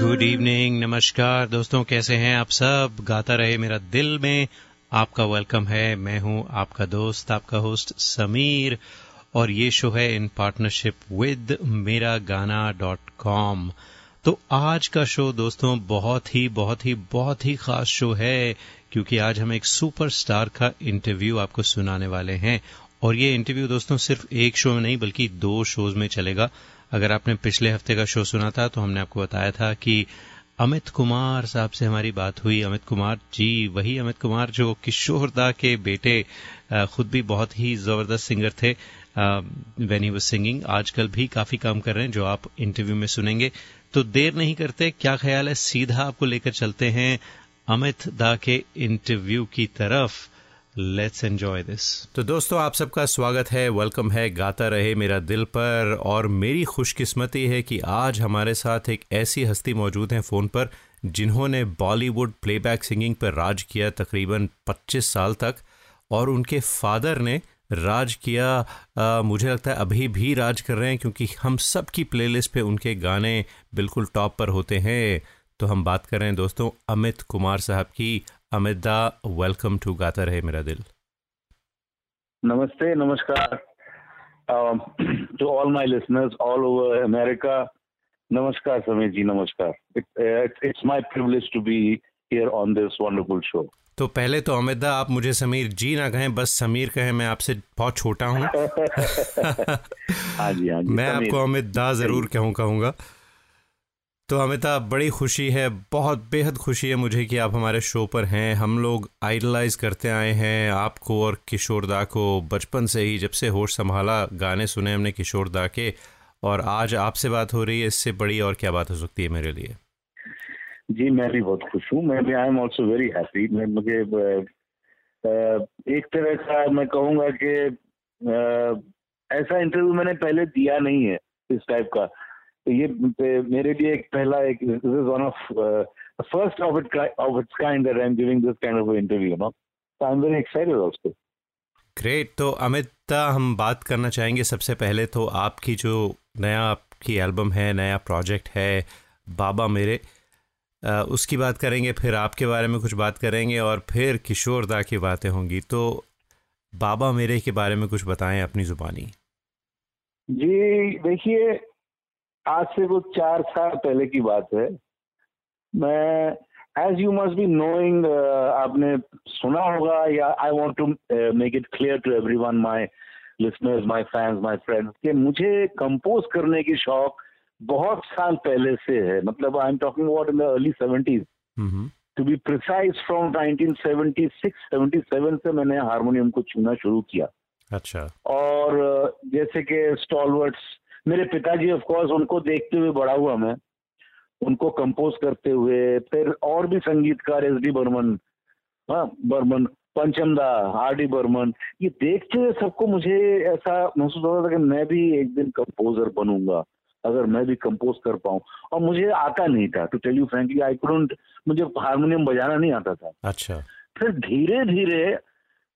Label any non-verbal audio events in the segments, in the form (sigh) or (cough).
Good evening नमस्कार। दोस्तों, कैसे हैं आप सब? गाता रहे मेरा दिल में। आपका वेलकम है। मैं हूँ आपका दोस्त, आपका होस्ट समीर। और ये शो है इन पार्टनरशिप विद मेरा गाना डॉट कॉम तो आज का शो दोस्तों बहुत ही बहुत ही बहुत ही खास शो है, क्योंकि आज हम एक सुपरस्टार का इंटरव्यू आपको सुनाने वाले हैं। और ये इंटरव्यू दोस्तों सिर्फ़ एक शो में नहीं, बल्कि दो शोज़ में चलेगा। अगर आपने पिछले हफ़्ते का शो सुना था तो हमने आपको बताया था कि अमित कुमार साहब से हमारी बात हुई। अमित कुमार, जी, वही अमित कुमार जो किशोरदा के बेटे खुद भी बहुत ही ज़बरदस्त सिंगर थे। वेन ही वॉज़ सिंगिंग आजकल भी काफ़ी काम कर रहे हैं, जो आप इंटरव्यू में सुनेंगे। तो देर नहीं करते। क्या ख्याल है? सीधा आपको लेकर चलते हैं अमित दा के इंटरव्यू की तरफ़। लेट्स एंजॉय दिस तो दोस्तों, आप सबका स्वागत है वेलकम है, गाता रहे मेरा दिल पर। और मेरी खुशकिस्मती है कि आज हमारे साथ एक ऐसी हस्ती मौजूद है फ़ोन पर, जिन्होंने बॉलीवुड प्लेबैक सिंगिंग पर राज किया तकरीबन 25 साल तक, और उनके फादर ने राज किया। आ, मुझे लगता है अभी भी राज कर रहे हैं क्योंकि हम सब की प्लेलिस्ट पे उनके गाने बिल्कुल टॉप पर होते हैं। तो हम बात कर रहे हैं दोस्तों अमित कुमार साहब की। अमित दा वेलकम टू गाता रहे मेरा दिल। नमस्ते नमस्कार। To all my listeners all over America नमस्कार समीर जी नमस्कार। It's my privilege to be here on this wonderful show तो पहले तो अमित दा आप मुझे समीर जी ना कहें बस समीर कहें मैं आपसे बहुत छोटा हूँ। (laughs) हाँ हाँ मैं आपको अमित दा ज़रूर कहूँ कहूँगा। तो अमिताभ बड़ी खुशी है बहुत बेहद खुशी है मुझे कि आप हमारे शो पर हैं। हम लोग आइडलाइज करते आए हैं आपको और किशोर दा को। बचपन से ही जब से होश संभाला गाने सुने हमने किशोर दा के। और आज आपसे बात हो रही है इससे बड़ी और क्या बात हो सकती है मेरे लिए? जी, मैं भी बहुत खुश हूँ। मैं भी I am also very happy मैं, मुझे एक तरह का मैं कहूँगा कि ऐसा इंटरव्यू मैंने पहले दिया नहीं है इस टाइप का। तो ये मेरे लिए एक पहला एक this is one of first of it of its kind that I am giving this kind of interview no I am very excited also great तो अमित हम बात करना चाहेंगे सबसे पहले तो आपकी जो नया, आपकी एल्बम है, नया प्रोजेक्ट है, बाबा मेरे उसकी बात करेंगे, फिर आपके बारे में कुछ बात करेंगे और फिर किशोर दा की बातें होंगी। तो बाबा मेरे के बारे में कुछ बताएँ अपनी जुबानी। जी, देखिए, आज से वो चार साल पहले की बात है। मैं as you must be knowing आपने सुना होगा या I want to make it clear to everyone my listeners my fans my friends कि मुझे कंपोज करने की शौक बहुत साल पहले से है मतलब I am talking about in the early seventies to be precise from 1976 77 से मैंने हारमोनियम को छूना शुरू किया। अच्छा। और uh, जैसे कि स्टॉलवर्ड्स मेरे पिताजी ऑफ़ कोर्स उनको देखते हुए बड़ा हुआ मैं। उनको कंपोज करते हुए फिर और भी संगीतकार एस डी बर्मन हाँ बर्मन पंचमदा आर डी बर्मन ये देखते हुए सबको मुझे ऐसा महसूस होता था कि मैं भी एक दिन कंपोजर बनूँगा। अगर मैं भी कंपोज कर पाऊँ। और मुझे आता नहीं था। To tell you frankly I couldn't मुझे हारमोनियम बजाना नहीं आता था। अच्छा। फिर धीरे धीरे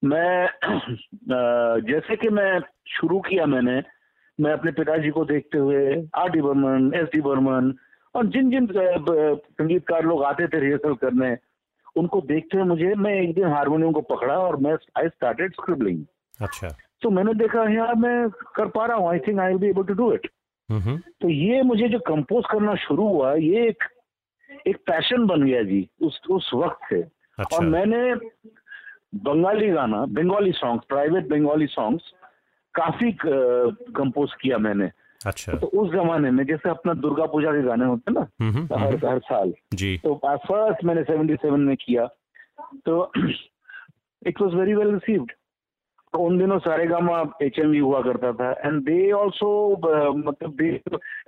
मैं (clears throat) जैसे कि मैं शुरू किया मैंने मैं अपने पिताजी को देखते हुए R D Burman S D Burman और जिन जिन संगीतकार लोग आते थे रिहर्सल करने उनको देखते हुए मुझे मैं एक दिन हारमोनियम को पकड़ा और मैं आई स्टार्टेड स्क्रिबलिंग अच्छा। तो मैंने देखा यार मैं कर पा रहा हूँ। I think I will be able to do it तो ये मुझे जो कंपोज करना शुरू हुआ ये एक एक पैशन बन गया जी उस उस वक्त से। अच्छा। और मैंने बंगाली गाना Bengali songs private Bengali songs काफ़ी कंपोज किया मैंने। अच्छा। तो उस जमाने में जैसे अपना दुर्गा पूजा के गाने होते ना हर हर साल। जी। तो फ़र्स्ट मैंने 77 में किया। तो it was very well received उन दिनों सारे गामा एच एम वी हुआ करता था। एंड दे ऑल्सो मतलब दे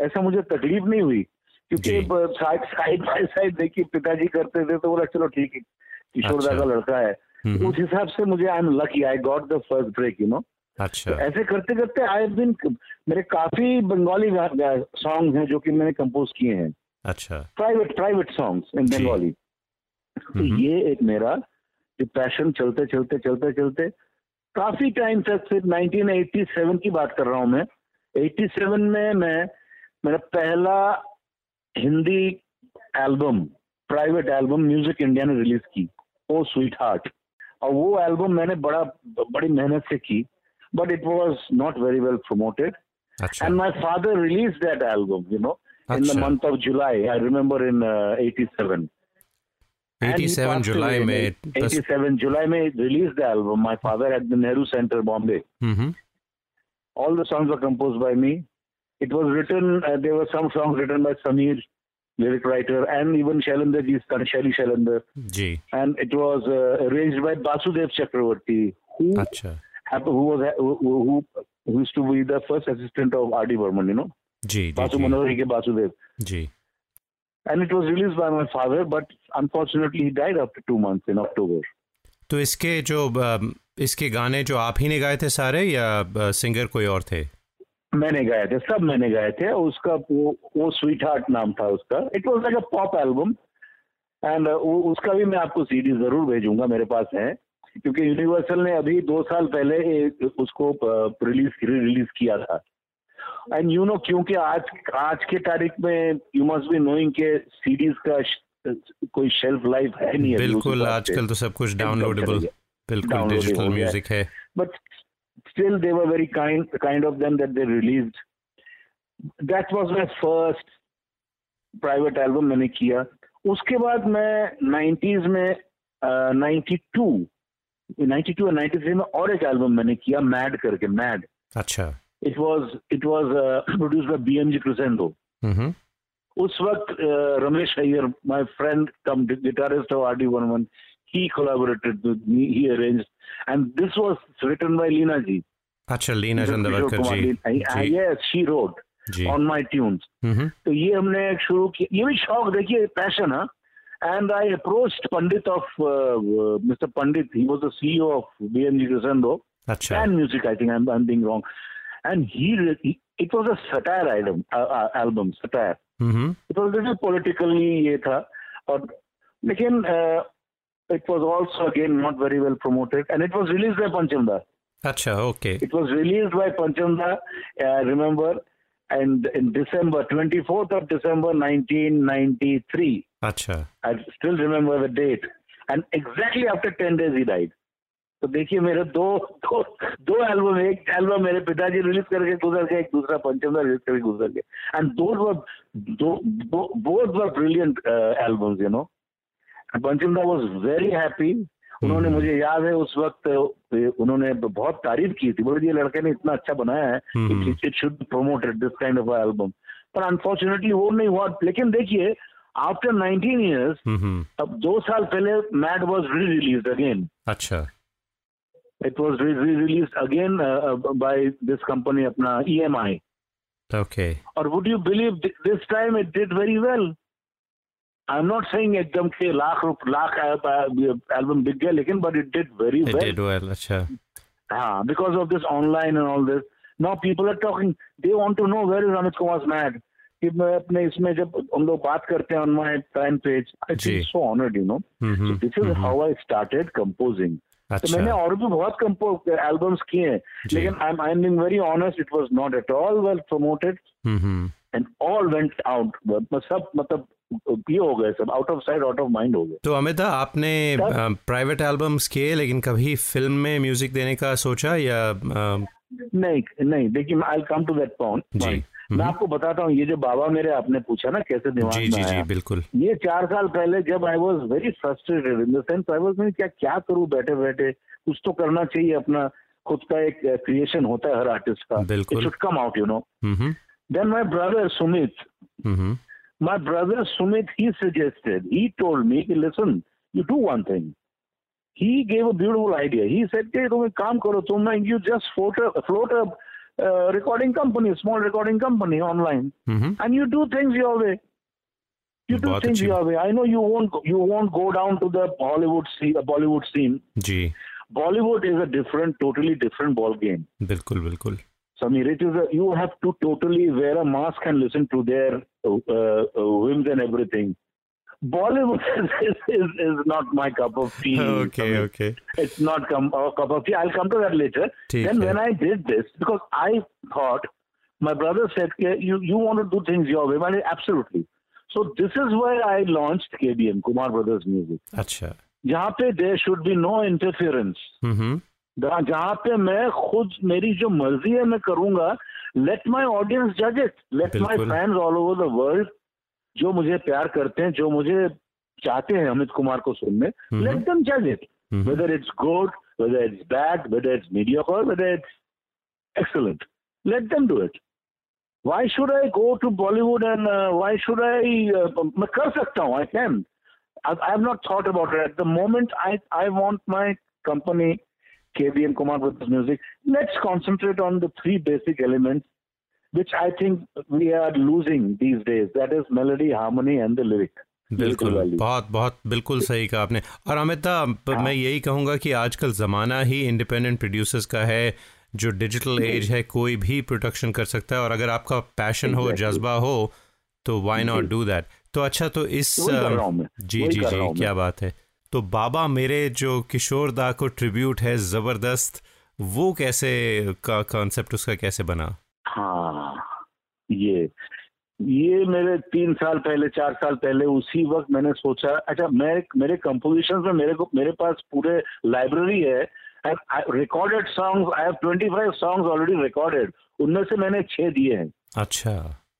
ऐसा मुझे तकलीफ़ नहीं हुई क्योंकि साइड साइड बाय साइड देखिए पिताजी करते थे तो बोला चलो ठीक है किशोरदा अच्छा। का लड़का है। उस हिसाब से मुझे I am lucky I got the first break you know अच्छा। तो ऐसे करते करते आई दिन मेरे काफ़ी बंगाली सॉन्ग हैं जो कि मैंने कंपोज किए हैं। अच्छा। Private private songs in Bengali तो हम्म। ये एक मेरा जो पैशन चलते चलते चलते चलते काफ़ी टाइम तक फिर 1987 की बात कर रहा हूँ मैं। 87 में मैं मेरा पहला Hindi album private album Music India ने रिलीज़ की ओ स्वीट हार्ट और वो एल्बम मैंने बड़ा बड़ी मेहनत से की but it was not very well promoted and my father release that album you know in the month of July I remember in eighty uh, 87. And he 87 passed July away में 87 July May released the album. My father at the Nehru Center, Bombay. Hmm All the songs were composed by me. It was written. Uh, there were some songs written by Samir, lyric writer, and even Shailendra ji, Shelly Shailendra. Ji And it was uh, arranged by Basudev Chakravarti, who अच्छा happened, who was who, who, who used to be the first assistant of R.D. Burman. You know, ji ji Manohar ke Basudev. Ji and it was released by my father but unfortunately he died after two months in october. तो इसके जो इसके गाने जो आप ही ने गाए थे सारे या सिंगर कोई और थे? मैंने गाए थे सब मैंने गाए थे। उसका वो वो स्वीट हार्ट नाम था उसका। It was like a pop album and उसका भी मैं आपको सीडी ज़रूर भेजूँगा मेरे पास है। क्योंकि यूनिवर्सल ने अभी दो साल पहले उसको रिलीज़ रिलीज़ किया था। एंड यू नो क्योंकि आज आज के तारीख में यू मस्ट बी नोइंग के सीडीज का कोई शेल्फ लाइफ है नहीं बिल्कुल आजकल तो सब कुछ डाउनलोडेबल बिल्कुल डिजिटल। म्यूज़िक है। But still they were very kind kind of them that they released. That was my first private album मैंने किया। उसके बाद मैं 90s में uh, 92 92 और 93 में और एक एल्बम मैंने किया मैड करके मैड अच्छा। it was it was produced (clears throat) by BMG Crescendo hmm उस वक्त uh, Ramesh Iyer my friend cum guitarist of RD Burman he collaborated with me he arranged and this was written by Leena ji अच्छा लीना चंद्रवर्कर जी जी yes she road ji on my tunes हम्म तो ये हमने शुरू किया ये भी शौक देखिए पैशन है and I approached Pandit of mister Pandit he was the CEO of BMG Crescendo अच्छा and music i think i'm, I'm being wrong and he, he it was a satire item uh, uh, album satire hmm it was little politically ये था और लेकिन uh, it was also again not very well promoted and it was released by Panchamda अच्छा okay It was released by Panchamda, I remember, and in December, 24th of December 1993. अच्छा I still remember the date. And exactly after 10 days he died. तो देखिए मेरे दो दो दो album एक album मेरे पिताजी रिलीज़ करके गुजर गए एक दूसरा पंचमदा रिलीज़ करके गुजर गए। एंड दोज वर दो both were brilliant albums you know Panchamda was very happy उन्होंने मुझे याद है उस वक्त उन्होंने बहुत तारीफ़ की थी। बोले ये लड़के ने इतना अच्छा बनाया है हम्म। It should promoted this kind of album पर अनफॉर्चुनेटली वो नहीं हुआ। लेकिन देखिए आफ्टर 19 इयर्स हम्म अब दो साल पहले mad was re release again अच्छा। It was re release again by this company अपना E ईएमआई ओके और would you believe this time it did very well I am not saying एकदम के लाख रुप लाख एल्बम बिक गया लेकिन but it did very it well did well अच्छा हाँ because of this online and all this now people are talking they want to know where is Amit Kumar's mad कि मैं अपने इसमें जब हम लोग बात करते हैं on my fan page I ji. feel so honored you know hmm so this is how Started composing तो मैंने अच्छा और भी बहुत कंपोज एल्बम्स किए हैं। लेकिन I am I am very honest it was not at all well promoted and all went out सब मतलब ये हो गए सब out of side out of mind हो गए। तो अमिता आपने प्राइवेट एल्बम्स किए लेकिन कभी फ़िल्म में म्यूज़िक देने का सोचा या अ, नहीं नहीं देखिए I come to that point जी। मैं आपको बताता हूँ ये जो बाबा मेरे आपने पूछा ना कैसे दिमाग जी में जी जी बिल्कुल। ये चार साल पहले जब I was very frustrated in the sense I was क्या क्या करूँ बैठे बैठे कुछ तो करना चाहिए अपना खुद का एक क्रिएशन होता है हर आर्टिस्ट का। बिल्कुल। Should come out you know hmm then my brother Sumit hmm my brother Sumit, he suggested, he told me, listen, you do one thing. He gave a beautiful idea. He said, hey, तुम एक काम करो तुम ना you just float a, float a uh, recording company, small recording company online, hmm and you do things your way. You do बहुत things अच्छी- your way. I know you won't go- you won't go down to the Hollywood scene, uh, Bollywood scene. जी Bollywood is a different, totally different ball game. बिल्कुल बिल्कुल Samir, it is a, you have to totally wear a mask and listen to their uh, uh, whims and everything. Bollywood (laughs) is, is, is not my cup of tea. Okay, okay. It's not com- a cup of tea. I'll come to that later. ठीक then है। when I did this, because I thought, my brother said, "Okay, you, you want to do things your way. I said, absolutely. So this is where I launched KBM, Kumar Brothers Music. अच्छा जहाँ पे there should be no interference hmm जहाँ पे मैं खुद मेरी जो मर्जी है मैं करूंगा लेट माई ऑडियंस जज इट लेट माई बिल्कुल। Fans all over the world जो मुझे प्यार करते हैं जो मुझे चाहते हैं अमित कुमार को सुनने लेट देम जज it whether it's good whether it's bad whether it's media whether it's excellent let them do it why should I go to Bollywood and why should I मैं कर सकता हूँ I can I have not thought about at the moment I I want my company के B M Kumar with music let's concentrate on the three basic elements which I think we are losing these days. That is melody, harmony, and the lyric. बिल्कुल। बहुत बहुत बिल्कुल सही कहा आपने। और अमिता प- मैं यही कहूँगा कि आजकल जमाना ही इंडिपेंडेंट प्रोड्यूसर्स का है जो डिजिटल एज है कोई भी प्रोडक्शन कर सकता है और अगर आपका पैशन हो जज्बा हो तो व्हाई नॉट डू दैट तो अच्छा तो इस हूँ। जी जी जी क्या बात है। तो बाबा मेरे जो किशोर दा को ट्रिब्यूट है ज़बरदस्त वो कैसे का कॉन्सेप्ट उसका कैसे बना? हाँ ये ये मेरे तीन साल पहले चार साल पहले उसी वक्त मैंने सोचा अच्छा मैं मेरे कंपोजिशन में मेरे को मेरे पास पूरे लाइब्रेरी है recorded songs I have 25 songs already recorded उनमें से मैंने छह दिए हैं। अच्छा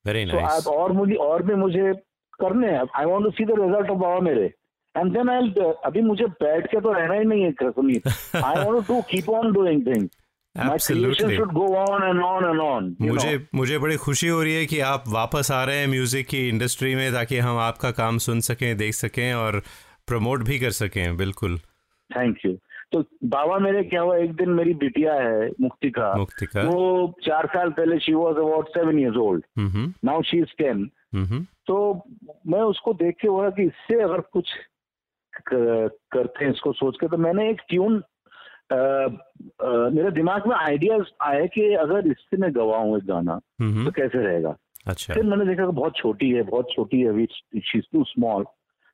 वेरी नाइस आप और मुझे और भी मुझे करने हैं I want to see the result of बाबा मेरे। एंड देन आई अभी मुझे बैठ के तो रहना ही नहीं है Kashmir I want to keep on doing things my creation absolutely should go on and on and on मुझे मुझे बड़ी खुशी हो रही है कि आप वापस आ रहे हैं म्यूज़िक की इंडस्ट्री में ताकि हम आपका काम सुन सकें देख सकें और प्रमोट भी कर सकें बिल्कुल। थैंक यू तो बाबा मेरे क्या हुआ एक दिन मेरी बिटिया है मुक्तिका मुक्तिका वो चार साल पहले she was about seven years old now she is ten तो मैं उसको देख के हुआ कि इससे अगर कुछ करते हैं इसको सोच के तो मैंने एक ट्यून मेरे दिमाग में आइडियाज़ आए कि अगर इससे मैं गवाऊं एक गाना तो कैसे रहेगा? अच्छा। फिर मैंने देखा कि बहुत छोटी है बहुत छोटी है इज़ टू स्मॉल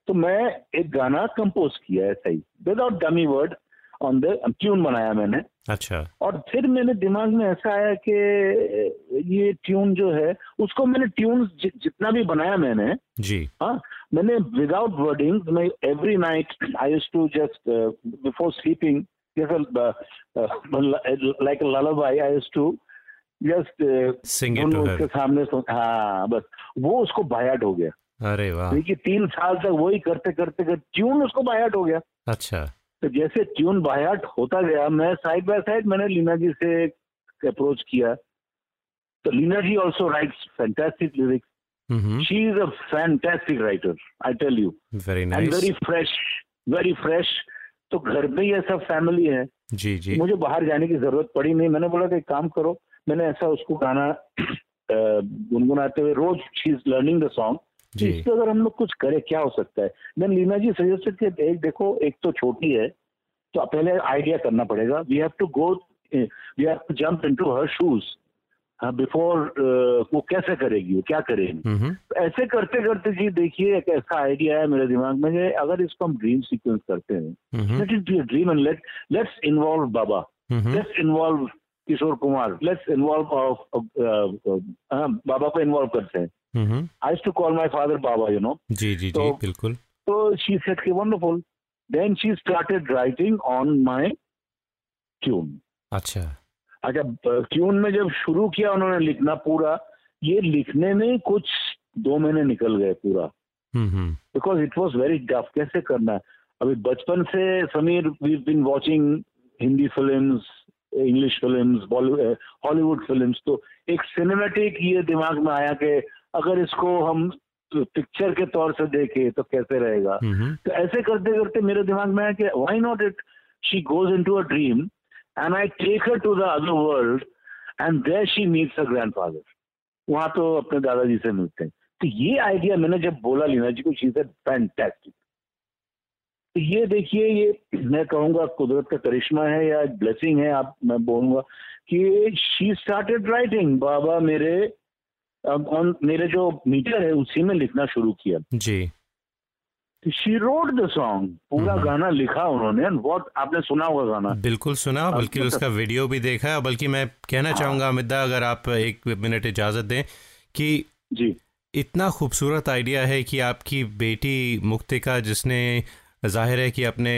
तो मैं एक गाना कंपोज किया ही without dummy word on the tune बनाया मैंने। अच्छा। और फिर मेरे दिमाग में ऐसा आया कि ये ट्यून जो है उसको मैंने ट्यून जितना भी बनाया मैंने जी। हाँ मैंने विदाउट वर्डिंग मैं every night I use to just before sleeping जैसे like lullaby I use to just Sing it to her. उसके सामने हाँ बस वो उसको बायाट हो गया। अरे वाह। देखिए तीन साल तक वही करते करते करते ट्यून उसको बायाट हो गया। अच्छा। तो जैसे ट्यून बायाट होता गया मैं साइड बाय साइड मैंने लीना जी से अप्रोच किया। तो Leena ji also writes fantastic lyrics she is a fantastic writer I tell you very nice very fresh very fresh तो घर पे ही ऐसा फैमिली है। जी जी। मुझे बाहर जाने की ज़रूरत पड़ी नहीं। मैंने बोला कि काम करो मैंने ऐसा उसको गाना गुनगुनाते हुए रोज she is learning the song इससे अगर हम लोग कुछ करें क्या हो सकता है? देन लीना जी सजेस्टेड कि एक देखो एक तो छोटी है तो पहले आइडिया करना पड़ेगा। We have to go we have to jump into her shoes before वो कैसे करेगी वो क्या करेगी? हम्म ऐसे करते करते जी देखिए एक ऐसा आइडिया है मेरे दिमाग में कि अगर इसको हम ड्रीम सीक्वेंस करते हैं let it be dream and let let's involve Baba let's involve Kishore Kumar let's involve बाबा को इन्वॉल्व करते हैं। I to call my father Baba you know जी जी जी तो- बिल्कुल। तो शी सेड कि wonderful then she started writing on my tune अच्छा। अच्छा ट्यून में जब शुरू किया उन्होंने लिखना पूरा ये लिखने में कुछ दो महीने निकल गए पूरा। हम्म because it was very tough कैसे करना है? अभी बचपन से Sameer we been watching Hindi film English film Hollywood film तो एक सिनेमेटिक ये दिमाग में आया कि अगर इसको हम पिक्चर के तौर से देखे तो कैसे रहेगा? हम्म तो ऐसे करते करते मेरे दिमाग में आया कि why not it she goes into a dream and I take her to the other world and there she meets a grandfather वहाँ तो अपने दादाजी से मिलते हैं। तो ये आइडिया मैंने जब बोला लीना जी को शी सेड फैंटास्टिक तो ये देखिए, ये मैं कहूँगा, कुदरत का करिश्मा है या ब्लेसिंग है, आप, मैं बोलूँगा कि शी स्टार्टेड राइटिंग बाबा मेरे ऑन मेरे जो मीटर है, उसी में लिखना शुरू किया। जी। शी रोड द सॉन्ग पूरा हम्म। गाना लिखा उन्होंने बहुत आपने सुना होगा गाना बिल्कुल सुना बल्कि उसका वीडियो भी देखा है बल्कि मैं कहना हाँ। चाहूँगा अमिता अगर आप एक मिनट इजाज़त दें कि जी इतना खूबसूरत आइडिया है कि आपकी बेटी मुक्तिका जिसने ज़ाहिर है कि अपने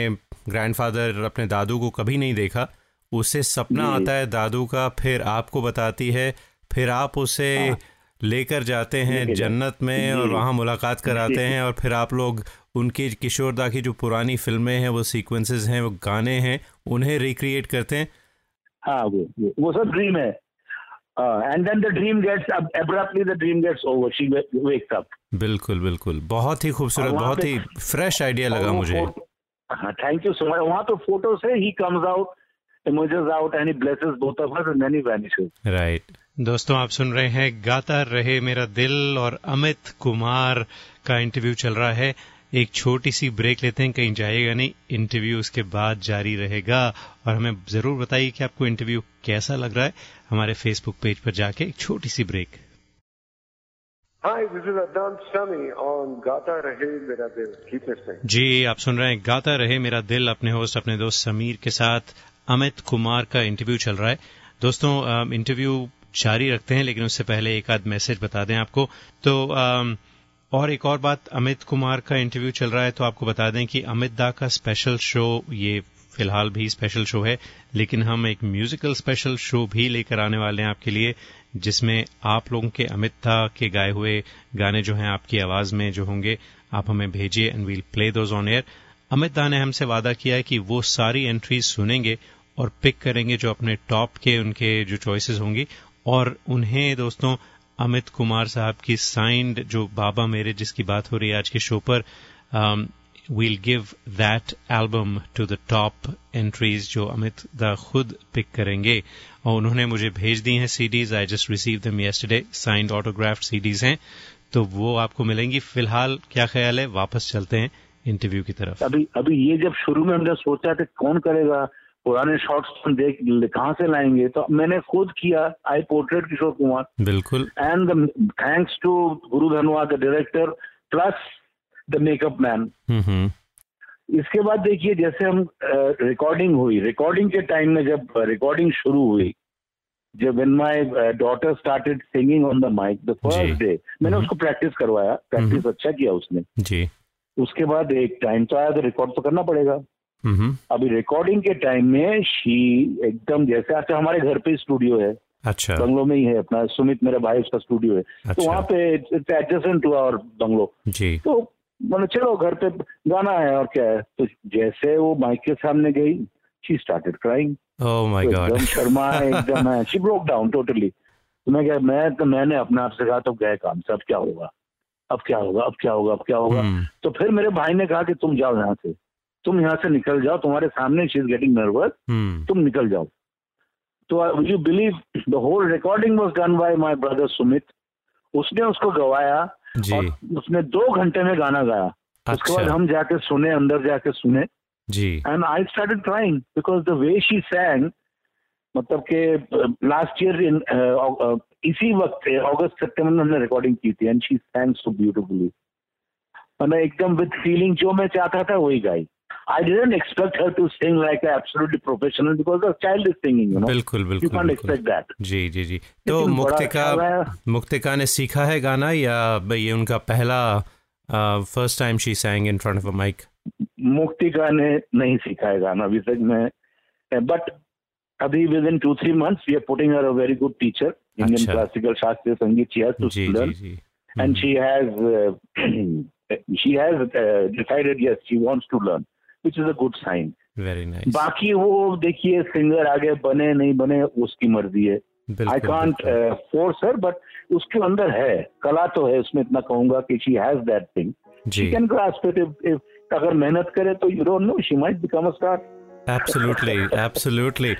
ग्रैंडफादर अपने दादू को कभी नहीं देखा उसे सपना आता है दादू का फिर आपको बताती है फिर आप उसे हाँ। लेकर जाते हैं जन्नत में और वहाँ मुलाकात कराते हैं और फिर आप लोग उनकी किशोरदा की जो पुरानी फ़िल्में हैं वो सीक्वेंसेस हैं वो गाने हैं उन्हें रिक्रिएट करते हैं। हाँ वो वो- सब ड्रीम है। And then the dream gets abruptly the dream gets over she wakes up बिल्कुल बिल्कुल। बहुत ही खूबसूरत बहुत ही फ्रेश आइडिया लगा मुझे। थैंक यू सो मच वहाँ तो फ़ोटो से ही comes out emerges out and he blesses both of us and then he vanishes. Right दोस्तों आप सुन रहे हैं गाता रहे मेरा दिल और अमित कुमार का इंटरव्यू चल रहा है। एक छोटी सी ब्रेक लेते हैं कहीं जाएगा नहीं इंटरव्यू उसके बाद जारी रहेगा। और हमें ज़रूर बताइए कि आपको इंटरव्यू कैसा लग रहा है। हमारे फेसबुक पेज पर जाके एक छोटी सी break Hi, this is Adnan Sami on Gata Rahe Mera Dil. Keep listening. जी आप सुन रहे हैं गाता रहे मेरा दिल अपने होस्ट अपने दोस्त समीर के साथ। अमित कुमार का इंटरव्यू चल रहा है। दोस्तों इंटरव्यू जारी रखते हैं लेकिन उससे पहले एक आध मैसेज बता दें आपको। तो अम, और एक और बात अमित कुमार का इंटरव्यू चल रहा है तो आपको बता दें कि अमित दा का स्पेशल शो ये फ़िलहाल भी स्पेशल शो है लेकिन हम एक म्यूजिकल स्पेशल शो भी लेकर आने वाले हैं आपके लिए जिसमें आप लोगों के अमित दा के गाए हुए गाने जो हैं आपकी आवाज़ में जो होंगे आप हमें भेजिए and we'll play those on air Amit da ने हमसे वादा किया है कि वो सारी एंट्रीज सुनेंगे और पिक करेंगे जो अपने टॉप के उनके जो चॉइसेस होंगी और उन्हें दोस्तों, अमित कुमार साहब की साइंड जो बाबा मेरे जिसकी बात हो रही है आज के शो पर we'll give that album to the top entries जो अमित दा खुद पिक करेंगे। और उन्होंने मुझे भेज दी हैं CDs I just receive them yesterday signed autographed CDs हैं। तो वो आपको मिलेंगी। फ़िलहाल क्या ख्याल है? वापस चलते हैं इंटरव्यू की तरफ़। अभी अभी ये जब शुरू में हमने सोचा कि कौन करेगा पुराने शॉट्स हम देख कहाँ से लाएँगे? तो मैंने खुद किया आई पोर्ट्रेट किशोर कुमार। बिल्कुल। And thanks to Guru Dhanwa the director plus the makeup man hmm hmm. इसके बाद देखिए जैसे हम रिकॉर्डिंग हुई। रिकॉर्डिंग के टाइम में जब रिकॉर्डिंग शुरू हुई जब when my daughter started singing on the mic the first day मैंने हम्म। उसको प्रैक्टिस करवाया। प्रैक्टिस अच्छा किया उसने। जी। उसके बाद एक टाइम तो आया तो रिकॉर्ड तो करना पड़ेगा। हम्म अभी रिकॉर्डिंग के टाइम में शी एकदम जैसे अच्छा हमारे घर पे स्टूडियो है। अच्छा। बंगलो में ही है अपना सुमित मेरा भाई उसका स्टूडियो है। अच्छा। तो अच्छा। वहाँ पे it's adjacent to our bungalow. जी। तो मैंने चलो घर पे गाना है और क्या है? तो जैसे वो माइक के सामने गई she started crying oh my God एकदम शर्मा है एकदम है। शी ब्रोक डाउन टोटली तो मैं क्या मैं तो मैंने अपने आप से कहा तो गए काम से अब क्या होगा? अब क्या होगा? अब क्या होगा? अब क्या होगा? हम्म, तो फिर मेरे भाई ने कहा कि तुम जाओ यहाँ से। तुम यहाँ से निकल जाओ तुम्हारे सामने शी इज़ गेटिंग नर्वस तुम निकल जाओ। तो you believe the whole recording was done by my brother Sumit उसने उसको गवाया जी। और उसने दो घंटे में गाना गाया। अच्छा. उसके बाद अच्छा। हम जाके सुने अंदर जाके सुने। जी। And I started crying because the way she sang मतलब के लास्ट ईयर इन इसी वक्त अगस्त सितंबर में हमने रिकॉर्डिंग की थी and she sang so beautifully मैंने एकदम विद फीलिंग जो मैं चाहता था वही गाई। I didn't expect her to sing like absolutely professional because the child is singing you know बिल्कुल यू बिल्कुल कांट बिल्कुल। एक्सपेक्ट दैट जी जी जी। तो लेकिन बड़ा मुक्तिका अच्छा है। मुक्तिका ने सीखा है गाना या ये उनका पहला first time she sang in front of a mic Muktika ने नहीं सीखा है गाना अभी तक मैं बट अभी within two three months we are putting her a very good teacher Indian अच्छा। क्लासिकल शास्त्रीय संगीत शी हैज़ टू जी जी लर्न जी। And she has uh, (clears throat) she has uh, decided yes she wants to learn. Which is a good sign very nice बाकी वो देखिए singer आगे बने नहीं बने उसकी मर्ज़ी है। I can't can't sir force her but उसके अंदर है। कला तो है उसमें इतना कहूँगा कि she has that thing she can grasp it if अगर मेहनत करे तो you don't know she might become a star absolutely absolutely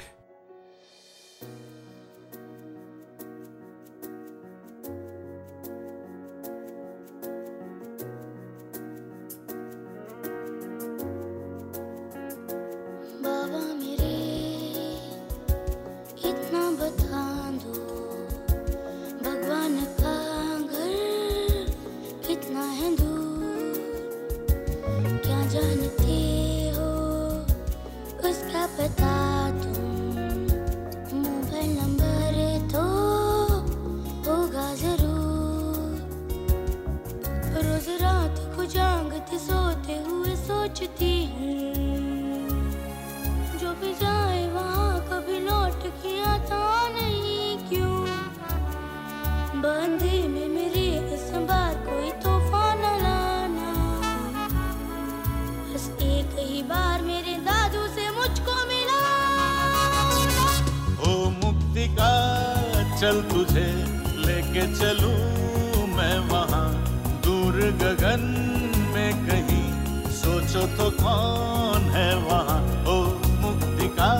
तो कौन है वहाँ? ओ, मुक्ति का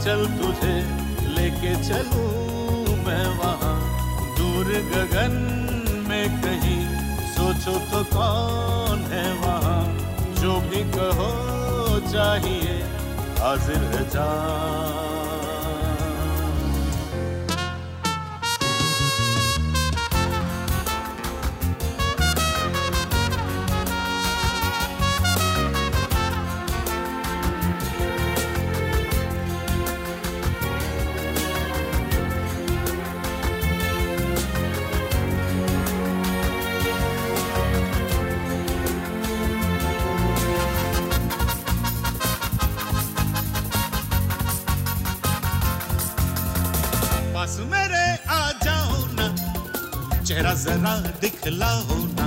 चल तुझे लेके चलूँ मैं वहाँ। दूर गगन में कहीं सोचो तो कौन है वहाँ? जो भी कहो, चाहिए, हाजिर है जान। चेहरा जरा दिखलाओ ना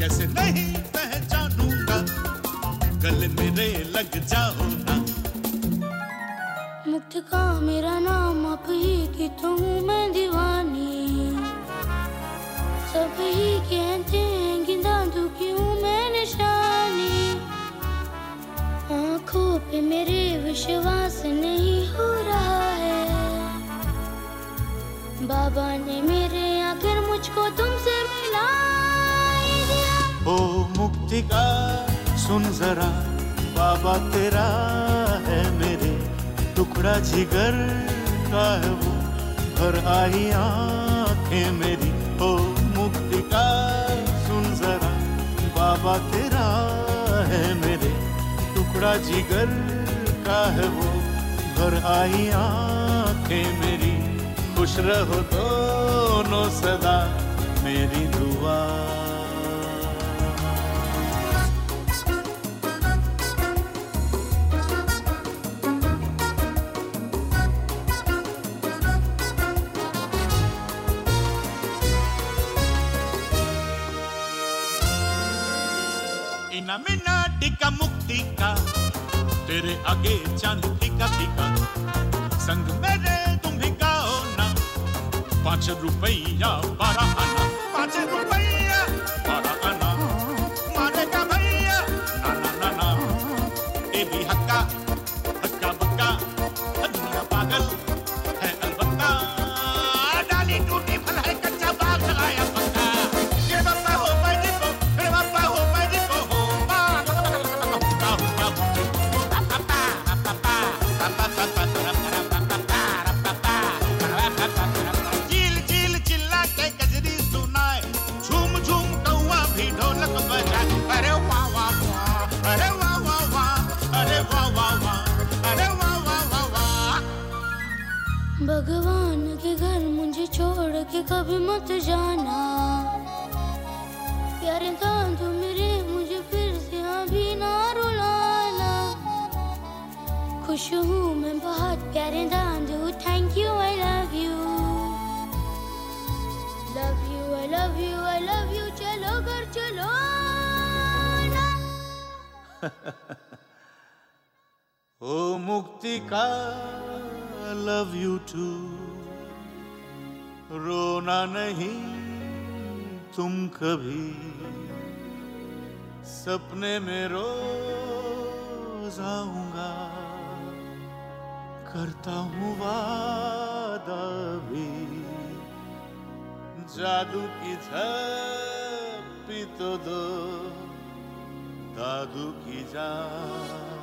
कैसे नहीं पहचानूँगा, गले मेरे लग जाओ ना मुक्त का मेरा नाम आप ही की तो हूँ मैं दीवानी। सब ही कहते हैं कि दादू की हूँ मैं निशानी? आँखों पे मेरे विश्वास नहीं हो रहा है। बाबा ने मेरे मुझको तुमसे मिला मुक्ति का सुन जरा, बाबा तेरा है मेरे। टुकड़ा जिगर का है वो भर आई आँखें मेरी। ओ मुक्ति का सुन जरा, बाबा तेरा है मेरे। टुकड़ा जिगर का है वो भर आई आँखें मेरी। खुश रहो दोनों सदा। मेरी दुआ। टिका मुक्ति तेरे आगे चाँद फीका फीका संग मेरे तुम भी गाओ ना, पाँच रुपया मत जाना। प्यारे दादू मेरे, मुझे फिर से अभी ना रुलाना। खुश हूँ मैं बहुत, प्यारे दादू thank you I love you love you I love you I love you चलो घर, चलो (laughs) ओ मुक्ति का लव यू टू रोना नहीं तुम कभी। सपने में रोज आऊँगा, करता हूँ वादा भी। जादू की झप्पी तो दो, दादू की जान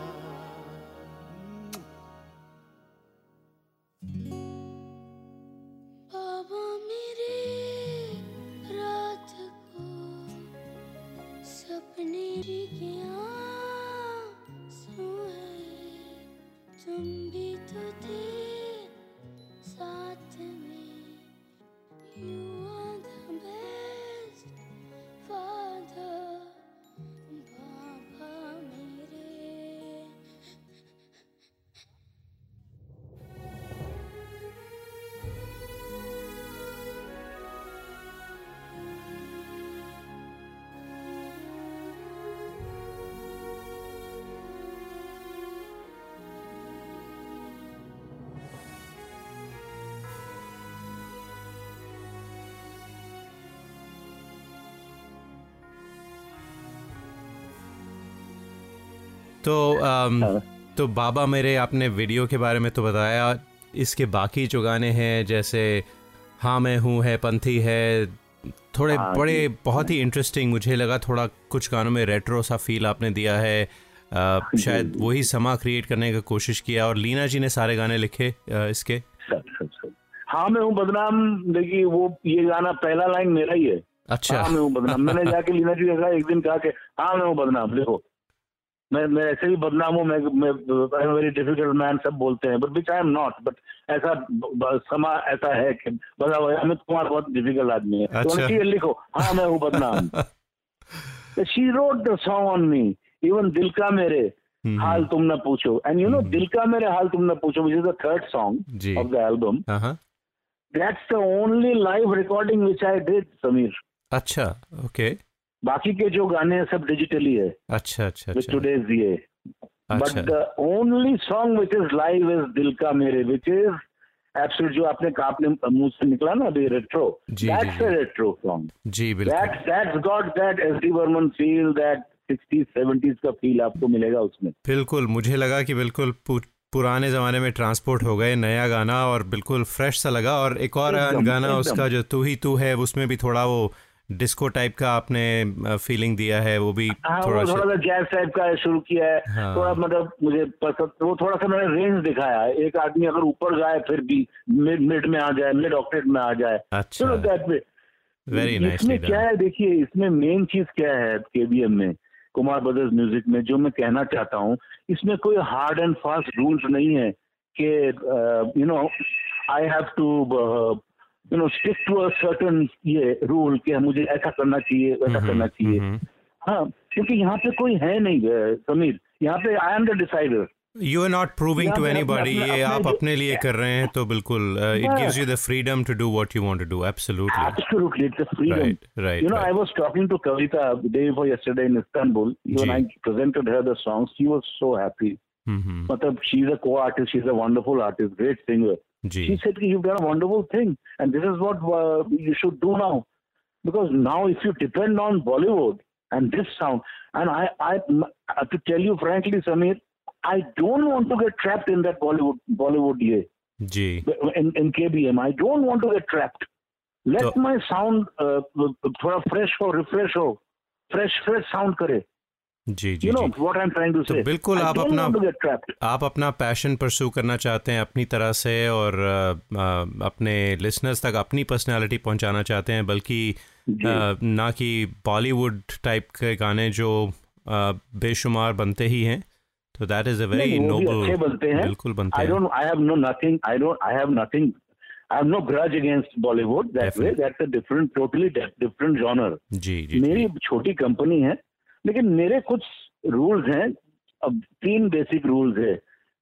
तुम भी तो थे। तो um, हाँ। तो बाबा मेरे आपने वीडियो के बारे में तो बताया। इसके बाकी जो गाने हैं जैसे हाँ मैं हूँ है पंथी है थोड़े हाँ, बड़े बहुत ही इंटरेस्टिंग मुझे लगा थोड़ा कुछ गानों में रेट्रो सा फील आपने दिया है। आ, शायद वही समा क्रिएट करने की कोशिश किया और लीना जी ने सारे गाने लिखे आ, इसके। हाँ मैं हूँ बदनाम देखिए वो ये गाना पहला लाइन मेरा ही है। अच्छा। हाँ मैं हूँ बदनाम। मैंने जाके लीना जी का एक दिन कहा कि हाँ मैं हूँ बदनाम देखो। मैं मैं ऐसे भी बदनाम हूँ मैं मैं वेरी डिफ़िकल्ट मैन सब बोलते हैं। But which I am not but ऐसा समा ऐसा है कि बता अमित कुमार बहुत डिफ़िकल्ट आदमी है। तो अच्छा। तो लिखो हाँ मैं हूँ बदनाम। She wrote the song on me even दिल का मेरे। हाल तुम न पूछो। एंड यू नो दिल का मेरे हाल तुम न पूछो which is the third song of the album that's the only live recording which I did Sameer अच्छा ओके okay. बाकी के जो गाने हैं सब डिजिटली है। अच्छा अच्छा टूडेज ये। But the only song which is live is दिल का मेरे विच इज़ एब्सोल्यूट जो आपने कहा आपने मुँह से निकला ना अभी retro that's a retro song जी बिल्कुल। That's that's got that S D Burman feel that 60s 70s का फील आपको मिलेगा उसमें। बिल्कुल मुझे लगा कि बिल्कुल पुराने जमाने में ट्रांसपोर्ट हो गए नया गाना और बिल्कुल फ्रेश सा लगा और एक और गाना उसका जो तू ही तू है उसमें भी थोड़ा वो डिस्को टाइप का आपने फीलिंग दिया है वो भी हाँ, थोड़ा थोड़ा सा जैज टाइप का शुरू किया है। हाँ। थोड़ा मतलब मुझे पसंद वो थोड़ा सा मैंने रेंज दिखाया है। एक आदमी अगर ऊपर जाए फिर भी मिड मिड में आ जाए मिड ऑक्टेट में आ जाए। अच्छा। दैट में वेरी नाइस इसमें क्या है देखिए इसमें मेन चीज़ क्या है केबीएम में कुमार ब्रदर्स म्यूज़िक में जो मैं कहना चाहता हूँ इसमें कोई हार्ड एंड फास्ट रूल्स नहीं है कि you know I have to you know stick to a certain ये रूल कि मुझे ऐसा करना चाहिए वैसा हम्म, करना चाहिए। हम्म, हम्म। हाँ क्योंकि यहाँ पे कोई है नहीं समीर। यहाँ पे I am the decider you are not proving to anybody ये आप अपने लिए कर रहे हैं तो बिल्कुल it gives you the freedom to do what you want to do absolutely absolutely it's a freedom right you know I was talking to Kavita day before yesterday in Istanbul you I presented her the songs she was so happy मतलब she is a co artist she is a wonderful artist great singer Gee. She said, You've done a wonderful thing, and this is what uh, you should do now. Because now, if you depend on Bollywood and this sound, and I, I, to tell you frankly, Samir, I don't want to get trapped in that Bollywood Bollywood year. Gee. In, in KBM, I don't want to get trapped. Let so, my sound uh, थोड़ा fresh हो refresh हो fresh fresh sound करे जी जी you know what I'm trying to तो say. बिल्कुल आप अपना आप अपना पैशन परसू करना चाहते हैं अपनी तरह से और आ, अपने लिसनर्स तक अपनी पर्सनालिटी पहुंचाना चाहते हैं बल्कि ना कि बॉलीवुड टाइप के गाने जो बेशुमार बनते ही हैं तो that is a very noble बनते हैं बिल्कुल बनते हैं I don't I have no nothing I don't I have nothing I have no grudge against Bollywood that Definitely. way. That's a different, totally different genre. जी जी मेरी छोटी company है लेकिन मेरे कुछ रूल्स हैं। अब तीन बेसिक रूल्स है।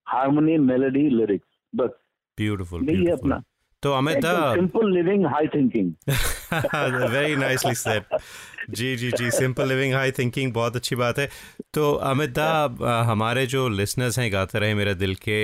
हारमोनी मेलोडी लिरिक्स बस। ब्यूटीफुल यही अपना। तो Amit simple living high thinking very nicely said जी जी जी सिंपल लिविंग हाई थिंकिंग बहुत अच्छी बात है। तो अमित दा हमारे जो लिसनर्स हैं गाते रहे मेरे दिल के।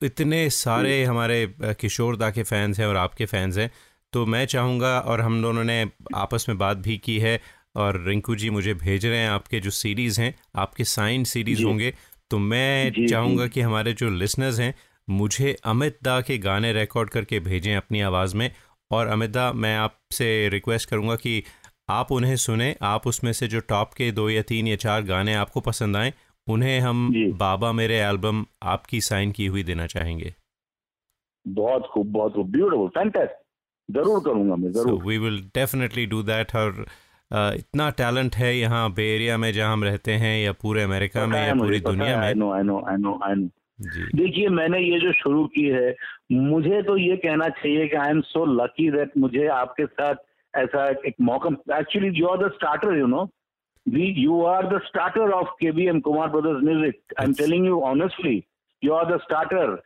इतने सारे हमारे किशोर दा के फैंस हैं और आपके फैंस हैं। तो मैं चाहूँगा और हम दोनों ने आपस में बात भी की है। और रिंकू जी मुझे भेज रहे हैं आपके जो सीरीज़ हैं आपके साइन सीरीज़ होंगे तो मैं चाहूँगा कि हमारे जो लिसनर्स हैं मुझे अमित दा के गाने रिकॉर्ड करके भेजें अपनी आवाज़ में। और अमित दा मैं आपसे रिक्वेस्ट करूँगा कि आप उन्हें सुने आप उसमें से जो टॉप के दो या तीन या चार गाने आपको पसंद आए उन्हें हम बाबा मेरे एल्बम आपकी साइन की हुई देना चाहेंगे। बहुत खूब बहुत खूब। ब्यूटीफुल फैंटास्टिक ज़रूर करूँगा मैं ज़रूर। We will definitely do that और इतना टैलेंट है यहाँ बे एरिया में जहाँ हम रहते हैं या पूरे अमेरिका में या पूरी दुनिया में? देखिए मैंने ये जो शुरू की है मुझे तो ये कहना चाहिए कि I am so lucky that मुझे आपके साथ ऐसा एक मौका actually you are the starter you know we you are the starter of K B M Kumar brothers music I am telling you honestly you are the starter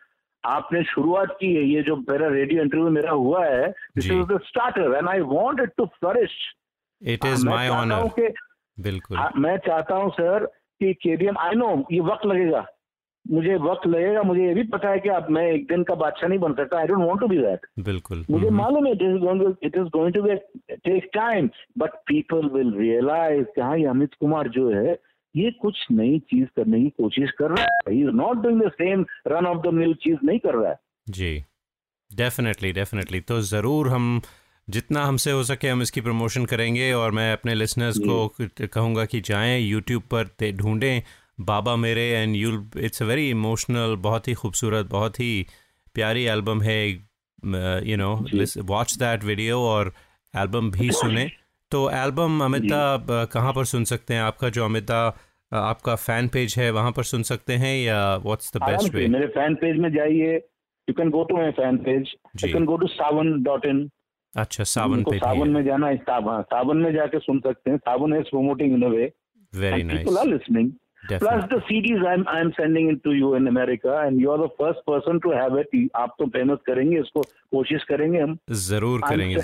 आपने शुरुआत की है ये जो मेरा रेडियो इंटरव्यू मेरा हुआ है this is the starter and I want it to flourish it is my honour बिल्कुल। हाँ, मैं चाहता हूँ सर कि केडीएम आई नो ये वक्त लगेगा। मुझे वक्त लगेगा मुझे ये भी पता है कि अब मैं एक दिन का बादशाह नहीं बन सकता। I don't want to be that बिल्कुल। मुझे हम्म। मालूम है it is going to be take time but people will realise कि हाँ ये अमित कुमार जो है ये कुछ नई चीज़ करने की कोशिश कर रहा है। He is not doing the same run of the mill चीज़ नहीं कर रहा है। जी। डेफिनेटली डेफिनेटली तो ज़रूर हम जितना हमसे हो सके हम इसकी प्रमोशन करेंगे और मैं अपने लिसनर्स को कहूँगा कि जाएँ यूट्यूब पर ढूंढें बाबा मेरे and you'll it's a very emotional बहुत ही खूबसूरत बहुत ही प्यारी एल्बम है you know watch that video और एल्बम भी सुने। तो एल्बम अमिता कहाँ पर सुन सकते हैं? आपका जो अमिता आपका फ़ैन पेज है वहाँ पर सुन सकते हैं या व्हाट्स द बेस्ट वे मेरे फ़ैन पेज में जाइए। You can go to my fan page you can go to Saavn dot in अच्छा तो सावन पे सावन में जाना है हाँ, सावन में जाके सुन सकते हैं। Saavn is promoting in a way very nice people are listening plus the CDs I am I am sending it to you in America and you are the first person to have it आप तो मेहनत करेंगे इसको कोशिश करेंगे हम। ज़रूर करेंगे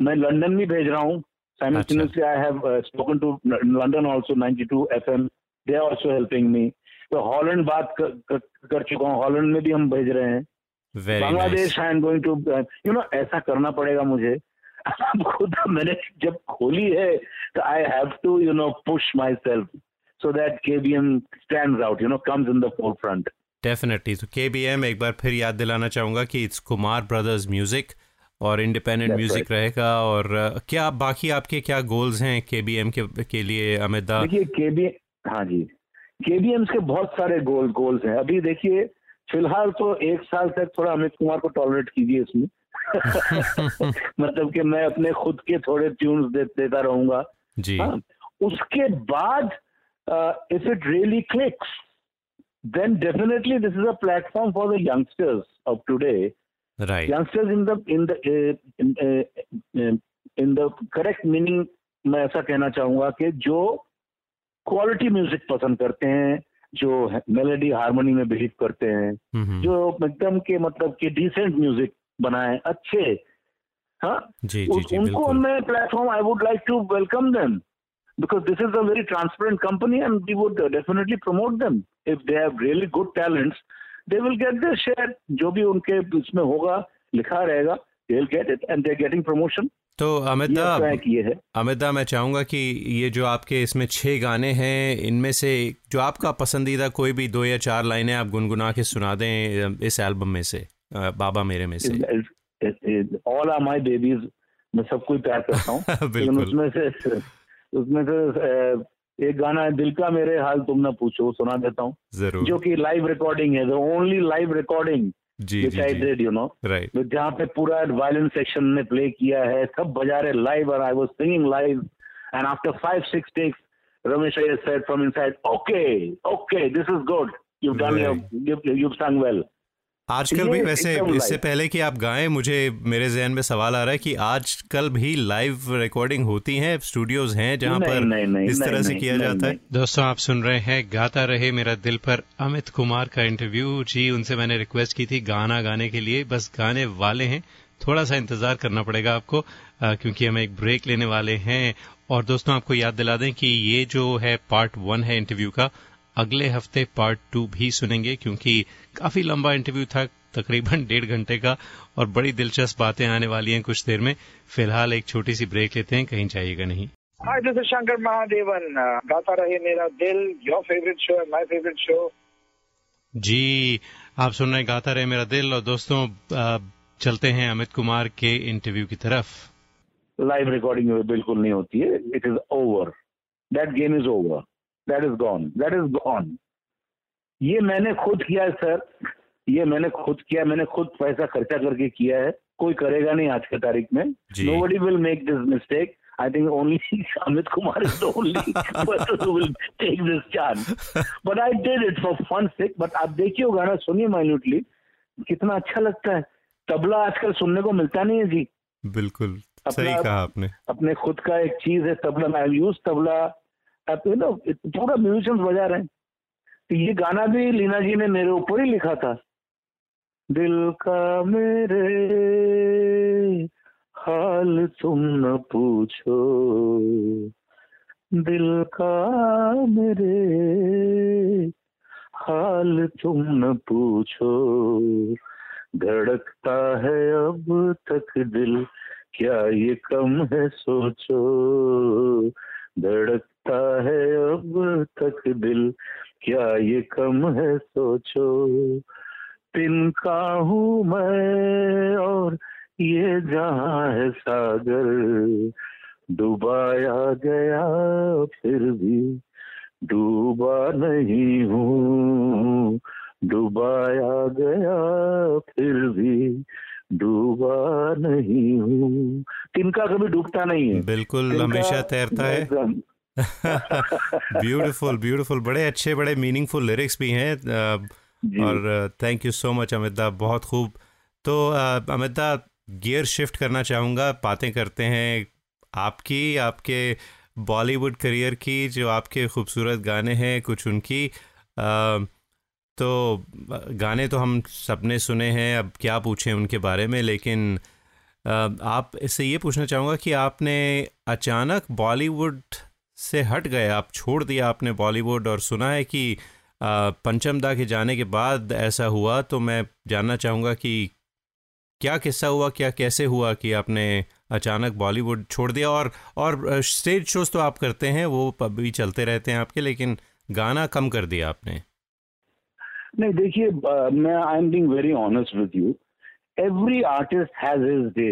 मैं लंदन भी भेज रहा हूँ। Simultaneously अच्छा. i have uh, spoken to 92 fm they are also helping me. तो हॉलैंड बात कर चुका हूँ। हॉलैंड में भी हम भेज रहे हैं। Bangladesh I am going to you know ऐसा करना पड़ेगा मुझे। खुद मैंने जब खोली है तो I have to you know push myself so that KBM stands out, you know, comes in the forefront. Definitely तो के बी एम एक बार फिर याद दिलाना चाहूँगा कि इट्स कुमार ब्रदर्स म्यूज़िक और इंडिपेंडेंट म्यूज़िक right. रहेगा और क्या बाकी आपके क्या गोल्स हैं के बी एम के के लिए अमित देखिए के बी हाँ जी। के बी एम के बहुत सारे गोल गोल्स हैं। अभी देखिए फ़िलहाल तो एक साल तक थोड़ा अमित कुमार को टॉलरेट कीजिए इसमें। (laughs) मतलब कि मैं अपने खुद के थोड़े ट्यून दे, देता रहूँगा। जी। हा? उसके बाद if it really clicks then definitely this is a platform for the youngsters of today youngsters in the in the in the correct meaning मैं ऐसा कहना चाहूँगा कि जो क्वालिटी म्यूज़िक पसंद करते हैं जो मेलोडी हारमोनी में बिलीव करते हैं जो एकदम के मतलब के डिसेंट म्यूज़िक बनाए अच्छे जी, जी, जी, उनको मैं platform I would like to welcome them because this is a very transparent company and we would definitely promote them if they have really good talents they will get this share जो भी उनके इसमें होगा लिखा रहेगा they will get it and they are getting promotion तो अमिता अमिता मैं चाहूँगा कि ये जो आपके इसमें छह गाने हैं इनमें से जो आपका पसंदीदा कोई भी दो या चार लाइनें आप गुनगुना के सुना दें इस एल्बम में से बाबा मेरे में से। ऑल आर माय बेबीज मैं सबको प्यार करता हूँ। (laughs) बिल्कुल। उसमें से उसमें से एक गाना है दिल का मेरे हाल तुम ना पूछो सुना देता हूँ। जो कि लाइव रिकॉर्डिंग है only live recording you know right जहाँ पे पूरा वायलिन सेक्शन ने प्ले किया है सब बजा रहे लाइव और I was singing live and after five six takes Ramesh from inside okay okay this is good you done you you sang well आजकल भी वैसे इससे पहले कि आप गाएँ मुझे मेरे जहन में सवाल आ रहा है कि आजकल भी लाइव रिकॉर्डिंग होती है स्टूडियोज हैं जहाँ पर नहीं, नहीं, इस तरह से किया जाता है? दोस्तों आप सुन रहे हैं गाता रहे मेरा दिल पर अमित कुमार का इंटरव्यू जी उनसे मैंने रिक्वेस्ट की थी गाना गाने के लिए। बस गाने वाले हैं। थोड़ा सा इंतज़ार करना पड़ेगा आपको आ, क्योंकि हम एक ब्रेक लेने वाले हैं। और दोस्तों आपको याद दिला दें कि ये जो है पार्ट वन है इंटरव्यू का अगले हफ़्ते पार्ट टू भी सुनेंगे क्योंकि काफ़ी लंबा इंटरव्यू था तकरीबन डेढ़ घंटे का और बड़ी दिलचस्प बातें आने वाली हैं कुछ देर में। फ़िलहाल एक छोटी सी ब्रेक लेते हैं कहीं जाइएगा नहीं। Hi, this is Shankar Mahadevan. Uh, गाता रहे मेरा दिल your favourite show my favourite show जी आप सुन रहे गाता रहे मेरा दिल और दोस्तों चलते हैं अमित कुमार के इंटरव्यू की तरफ़। लाइव रिकॉर्डिंग बिल्कुल नहीं होती है it is over that game is over that is gone that is gone ये मैंने खुद किया है सर। ये मैंने खुद किया मैंने खुद पैसा खर्चा करके किया है। कोई करेगा नहीं आज के तारीख में। Nobody will make this mistake I think only (laughs) Amit Kumar is the only (laughs) person who will take this chance. But I did it for fun sake. But आप देखिए गाना सुनिए माइन्यूटली कितना अच्छा लगता है। तबला आजकल सुनने को मिलता नहीं है जी। बिल्कुल सही कहा आपने। अपने खुद का एक चीज़ है tabla. I use tabla. You know पूरा म्यूजिशियंस बजा रहे हैं। ये गाना भी लीना जी ने मेरे ऊपर ही लिखा था। दिल का मेरे हाल तुम न पूछो। दिल का मेरे हाल तुम न पूछो। धड़कता है अब तक दिल, क्या ये कम है सोचो? धड़कता है अब तक दिल क्या ये कम है सोचो। तिनका हूँ मैं और ये जहाँ है सागर। डुबाया गया फिर भी डूबा नहीं हूँ। डुबाया गया फिर भी डूबा नहीं हूँ। तिनका कभी डूबता नहीं है। बिल्कुल हमेशा तैरता है। (laughs) ब्यूटीफुल ब्यूटीफुल बड़े अच्छे बड़े मीनिंगफुल लिरिक्स भी हैं और thank you so much Amita बहुत खूब। तो अमिता गियर शिफ्ट करना चाहूँगा बातें करते हैं। आपकी आपके बॉलीवुड करियर की जो आपके खूबसूरत गाने हैं कुछ उनकी आ, तो गाने तो हम सबने सुने हैं अब क्या पूछें उनके बारे में लेकिन आप इससे ये पूछना चाहूँगा कि आपने अचानक बॉलीवुड से हट गए आप छोड़ दिया आपने बॉलीवुड और सुना है कि पंचम दा के जाने के बाद ऐसा हुआ तो मैं जानना चाहूँगा कि क्या किस्सा हुआ, क्या कैसे हुआ कि आपने अचानक बॉलीवुड छोड़ दिया? और और स्टेज शोज़ तो आप करते हैं, वो भी चलते रहते हैं आपके, लेकिन गाना कम कर दिया आपने। नहीं, देखिए मैं I am being very honest with you every artist has his day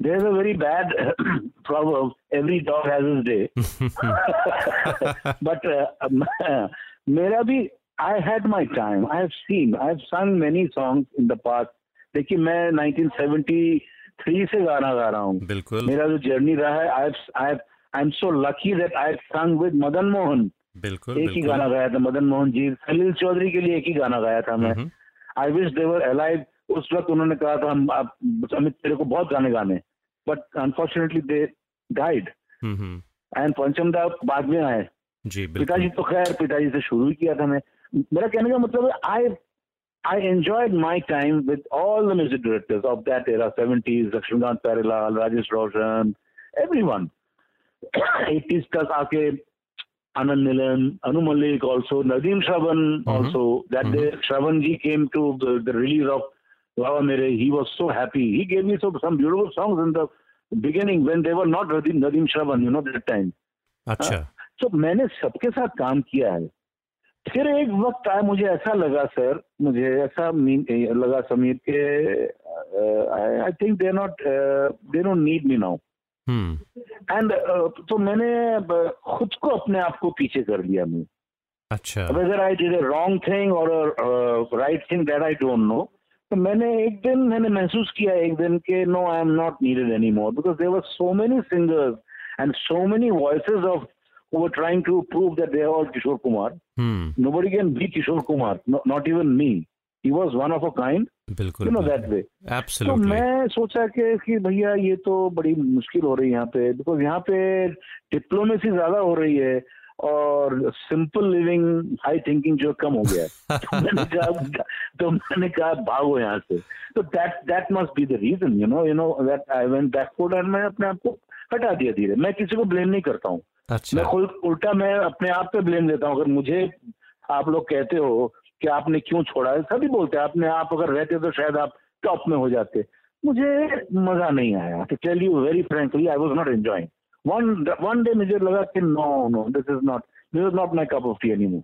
there's a very bad (clears throat) proverb every dog has his day. (laughs) But uh, मेरा भी I had my time I have seen I have sung many songs in the past देखिए मैं 1973 से गाना गा रहा हूँ। बिल्कुल। मेरा जो जर्नी रहा है I am so lucky that I sang with Madan Mohan. बिल्कुल एक ही गाना गाया था मदन मोहन जी। सलील चौधरी के लिए एक ही गाना गाया था मैं। आई विश देवर अलाइव उस वक्त उन्होंने कहा था हम आप अमित तेरे को बहुत गाने गाने but unfortunately they died and Panchamda बाद में आए पिताजी तो खैर पिताजी से शुरू किया था मैं। मेरा कहने का मतलब I I enjoy my time with all the music directors of that era seventies Laxmikant Pyarelal Rajesh Roshan everyone eighties तक आके Anand Milan Anu Malik also Nadeem Shravan also that Shravan ji came to the release of Lava Mere. He was so happy. He gave me so, some beautiful songs in the beginning when they were not Nadeem, Nadeem Shravan, you know, that time. अच्छा तो मैंने सबके साथ काम किया है फिर एक वक्त आया मुझे ऐसा लगा सर मुझे ऐसा मीन लगा समीर के I think they not they not need me now and तो मैंने खुद को अपने आप को पीछे कर लिया मैं अच्छा whether I did wrong thing और right thing that I don't know तो मैंने एक दिन मैंने महसूस किया एक दिन के no I am not needed any more because there were so many singers and so many voices of who were trying to prove that they are all Kishore Kumar. Hmm. Nobody can be Kishore Kumar, no, not even me. He was one of a kind. बिल्कुल you know that way. Absolutely. तो मैं सोचा कि कि भैया ये तो बड़ी मुश्किल हो रही है यहाँ पे बिकॉज़ यहाँ पे डिप्लोमेसी ज़्यादा हो रही है और सिंपल लिविंग हाई थिंकिंग जो कम हो गया है। (laughs) तो मैंने कहा तो मैंने कहा भागो यहाँ से। तो that that must be the reason you know you know that I went backward and मैं अपने आप को हटा दिया धीरे। मैं किसी को ब्लेम नहीं करता हूँ। अच्छा। मैं खुद उल्टा मैं अपने आप पे ब्लेम देता हूँ। अगर मुझे आप लोग कहते हो कि आपने क्यों छोड़ा है सभी बोलते हैं आपने आप अगर रहते तो शायद आप टॉप में हो जाते। मुझे मज़ा नहीं आया। To tell you very frankly I was not enjoying one one day मुझे लगा कि no no this is not this is not my cup of tea anymore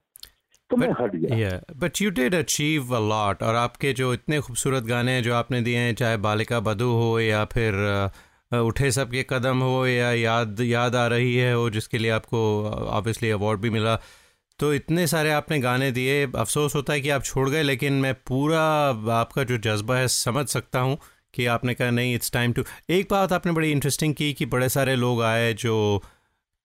तो मैं हट गया। But you did achieve a lot और आपके जो इतने खूबसूरत गाने जो आपने दिए हैं चाहे बालिका बधु हो या फिर उठे सबके कदम हो या याद याद आ रही है हो जिसके लिए आपको ऑब्वियसली अवार्ड भी मिला। तो इतने सारे आपने गाने दिए। अफसोस होता है कि आप छोड़ गए लेकिन मैं पूरा आपका जो जज्बा है समझ सकता हूँ। कि आपने कहा नहीं इट्स टाइम टू एक बात आपने बड़ी इंटरेस्टिंग की कि बड़े सारे लोग आए जो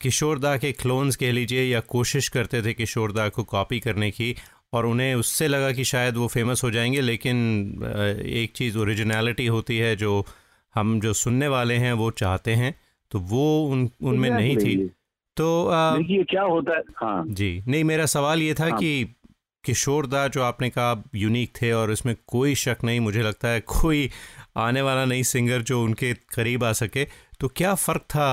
किशोरदा के क्लोन्स कह लीजिए या कोशिश करते थे किशोरदा को कॉपी करने की और उन्हें उससे लगा कि शायद वो फ़ेमस हो जाएँगे लेकिन एक चीज़ ओरिजिनलिटी होती है जो हम जो सुनने वाले हैं वो चाहते हैं तो वो उन उनमें नहीं थी। तो देखिए क्या होता है? हाँ। जी नहीं मेरा सवाल ये था हाँ। कि किशोरदा जो आपने कहा यूनिक थे और इसमें कोई शक नहीं मुझे लगता है कोई आने वाला नई सिंगर जो उनके करीब आ सके। तो क्या फ़र्क था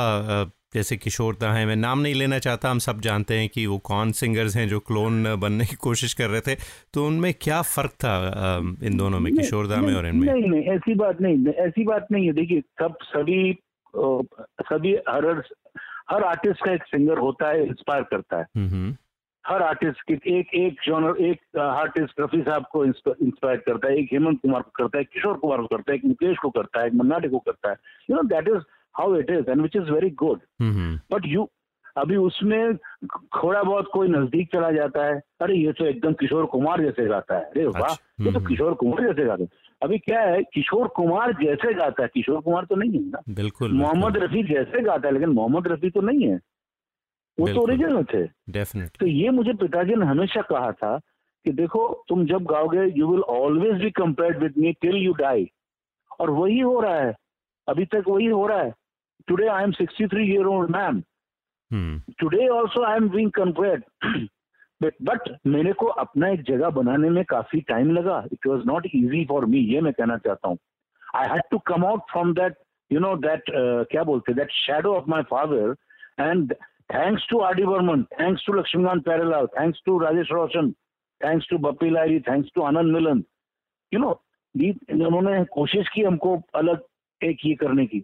जैसे किशोरदा हैं? मैं नाम नहीं लेना चाहता हम सब जानते हैं कि वो कौन सिंगर्स हैं जो क्लोन बनने की कोशिश कर रहे थे। तो उनमें क्या फ़र्क था इन दोनों में किशोरदा में और इनमें? नहीं नहीं ऐसी बात नहीं ऐसी बात नहीं है। देखिए सब सभी सभी हर हर आर्टिस्ट का एक सिंगर होता है इंस्पायर करता है। हम्म, हर आर्टिस्ट की एक एक जॉनर एक आर्टिस्ट रफी साहब को इंस्पायर करता है एक हेमंत कुमार को करता है किशोर कुमार को करता है एक मुकेश को करता है एक मन्नाडे को करता है। You know that is how it is and which is very good but you अभी उसमें थोड़ा बहुत कोई नज़दीक चला जाता है अरे ये तो एकदम किशोर कुमार जैसे गाता है। अरे वाह अच्छा, ये तो हम्म। किशोर कुमार जैसे गाता है। अभी क्या है किशोर कुमार जैसे गाता है किशोर कुमार तो नहीं है ना। बिल्कुल। मोहम्मद रफी जैसे गाता है लेकिन मोहम्मद रफी तो नहीं है। वो तो ओरिजिनल थे। डेफिनेट तो ये मुझे पिताजी ने हमेशा कहा था कि देखो तुम जब गाओगे you will always be compared with me till you die और वही हो रहा है। अभी तक वही हो रहा है। Today I am 63 year old man hmm today also I am being compared but but मेरे को अपना एक जगह बनाने में काफ़ी टाइम लगा। It was not easy for me ये मैं कहना चाहता हूँ। I had to come out from that you know that क्या बोलते that shadow of my father and thanks to R D Burman thanks to Laxmikant Pyarelal thanks to Rajesh Roshan thanks to Bappi Lahiri thanks to Anand Milan you know उन्होंने कोशिश की हमको अलग एक ये करने की।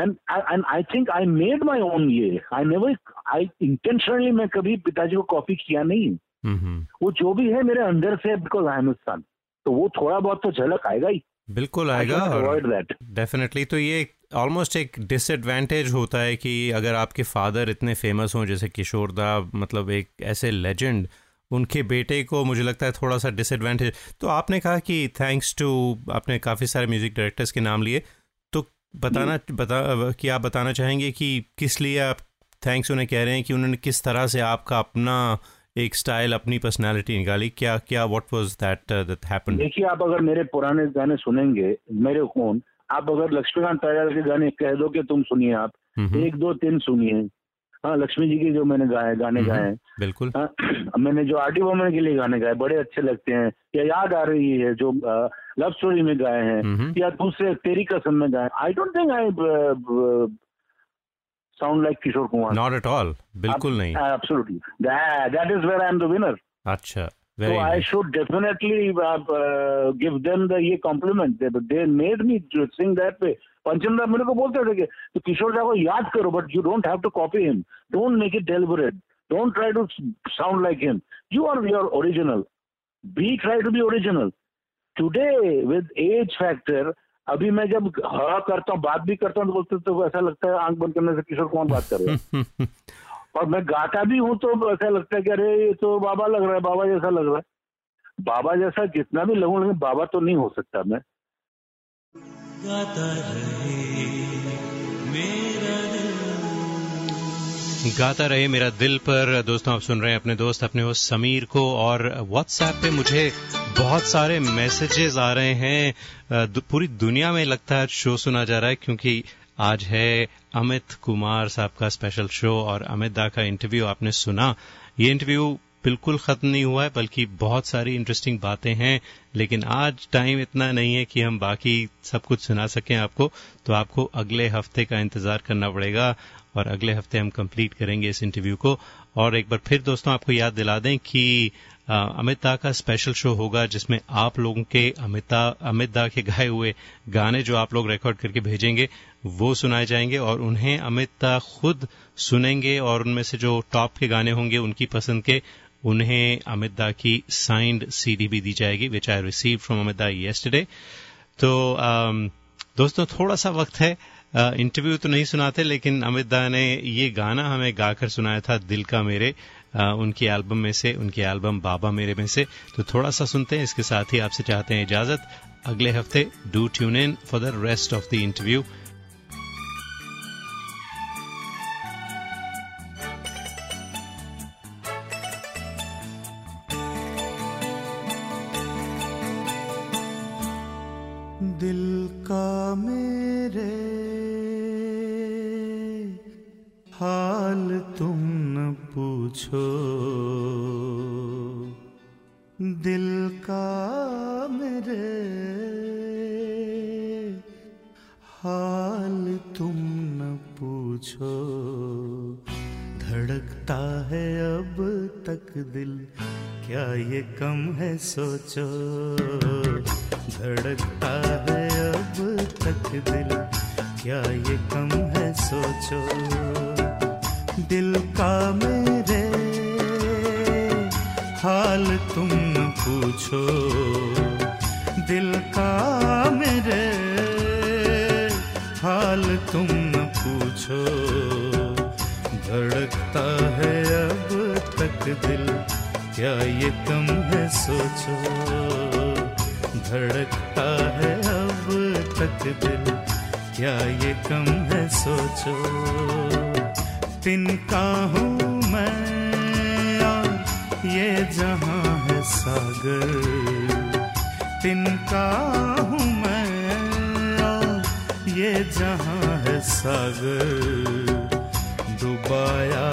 And and I think I made my own ये। आई नेवर आई इंटेंशनली मैं कभी पिताजी को कॉपी किया नहीं। हम्म वो जो भी है मेरे अंदर से बिकॉज़ आई एम तो वो थोड़ा बहुत तो झलक आएगा ही। बिल्कुल आएगा अवॉइड दैट डेफिनेटली तो ये ऑलमोस्ट एक डिसएडवांटेज होता है कि अगर आपके फादर इतने फ़ेमस हों जैसे किशोर दा मतलब एक ऐसे लेजेंड उनके बेटे को मुझे लगता है थोड़ा सा डिसएडवांटेज तो आपने कहा कि थैंक्स टू आपने काफ़ी सारे म्यूज़िक डायरेक्टर्स के नाम लिए तो बताना बता कि आप बताना चाहेंगे कि किस लिए आप थैंक्स उन्हें कह रहे हैं कि उन्होंने किस तरह से आपका अपना एक स्टाइल अपनी पर्सनालिटी निकाली? क्या क्या what was that that happened देखिए आप अगर मेरे पुराने गाने सुनेंगे मेरे कौन आप अगर लक्ष्मीकांत प्यारेलाल के गाने कह दो कि तुम सुनिए आप एक दो तीन सुनिए। हाँ लक्ष्मी जी के जो मैंने गाए गाने गाए हैं। बिल्कुल। हाँ, मैंने जो आर डी बर्मन के लिए गाने गाए बड़े अच्छे लगते हैं। या याद आ रही है जो लव स्टोरी में गाए हैं या दूसरे तेरी कसम में गाए I don't think I sound like Kishore Kumar. Not at all बिल्कुल आप, नहीं। Absolutely that is where I am the winner अच्छा। So very I should definitely uh, uh, give them the ये compliment. They, they made me sing that way. पंचम मेरे को बोलते थे कि तो किशोर दा को याद करो but you don't have to copy him don't make it deliberate don't try to sound like him you are your original be try to be original today with age factor अभी मैं जब हाँ करता हूँ बात भी करता हूँ तो बोलते तो ऐसा लगता है आँख बंद करने से किशोर कुमार बात कर रहे (laughs) और मैं गाता भी हूँ तो ऐसा लगता है कि अरे ये तो बाबा लग रहा है बाबा जैसा लग रहा है। बाबा जैसा जितना भी लगूं लेकिन बाबा तो नहीं हो सकता मैं। गाता रहे मेरा दिल। गाता रहे मेरा दिल पर। दोस्तों आप सुन रहे हैं अपने दोस्त अपने होस्ट समीर को और व्हाट्सएप पे मुझे बहुत सारे मैसेजेस आ रहे हैं। पूरी दुनिया में लगता है शो सुना जा रहा है क्योंकि आज है अमित कुमार साहब का स्पेशल शो और अमित दा का इंटरव्यू आपने सुना। ये इंटरव्यू बिल्कुल खत्म नहीं हुआ है, बल्कि बहुत सारी इंटरेस्टिंग बातें हैं, लेकिन आज टाइम इतना नहीं है कि हम बाकी सब कुछ सुना सकें आपको तो आपको अगले हफ़्ते का इंतज़ार करना पड़ेगा और अगले हफ़्ते हम कंप्लीट करेंगे इस इंटरव्यू को। और एक बार फिर दोस्तों, आपको याद दिला दें कि अमित दा का स्पेशल शो होगा, जिसमें आप लोगों के अमिता, अमित दा के गाए हुए गाने जो आप लोग रिकॉर्ड करके भेजेंगे वो सुनाए जाएँगे और उन्हें अमित खुद सुनेंगे और उनमें से जो टॉप के गाने होंगे उनकी पसंद के उन्हें अमित दा की साइंड सीडी भी दी जाएगी which I receive from Amit da yesterday तो अम, दोस्तों थोड़ा सा वक्त है। इंटरव्यू तो नहीं सुनाते लेकिन अमित दा ने ये गाना हमें गाकर सुनाया था दिल का मेरे अ, उनकी एल्बम में से उनकी एल्बम बाबा मेरे में से। तो थोड़ा सा सुनते हैं इसके साथ ही आपसे चाहते हैं इजाज़त। अगले हफ़्ते do tune in for the rest of the interview ये कम है सोचो। तिनका हूँ मैं और ये जहाँ है सागर। तिनका हूँ मैं और ये जहाँ है सागर। डुबाया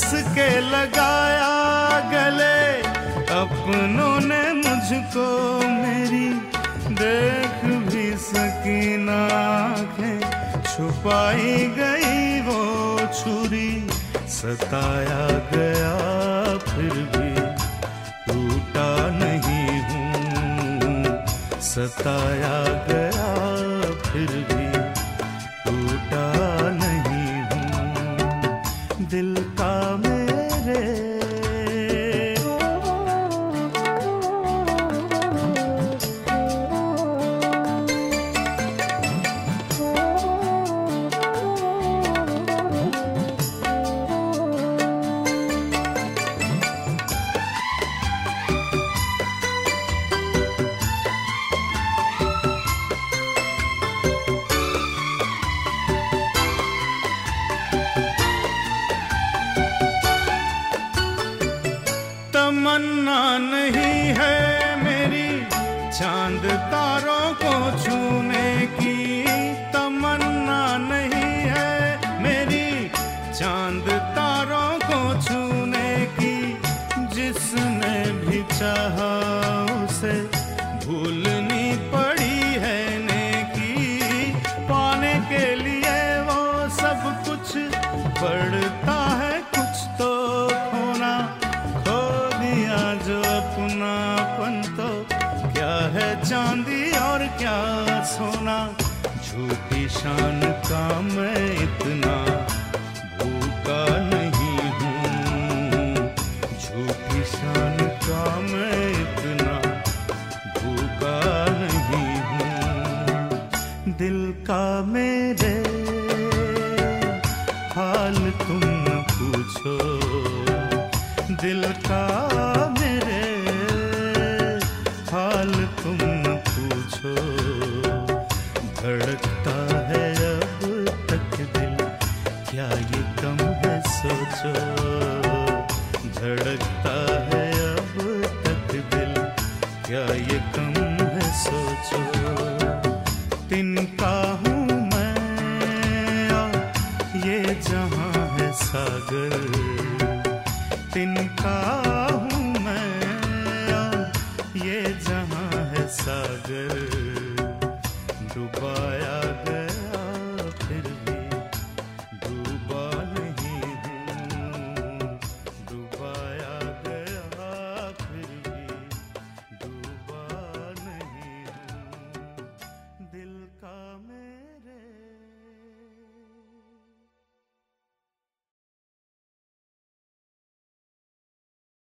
हंस के लगाया गले। अपनों ने मुझको मेरी देख भी सकी ना छुपाई गई वो छुरी। सताया गया फिर भी टूटा नहीं हूँ। सताया गया पड़ता है कुछ तो खोना, खो दिया जो अपनापन तो। क्या है चांदी और क्या सोना? झूठी शान का मैं इतना भूखा नहीं हूँ। झूठी शान का मैं इतना भूखा नहीं हूँ। दिल का मेरे दिल का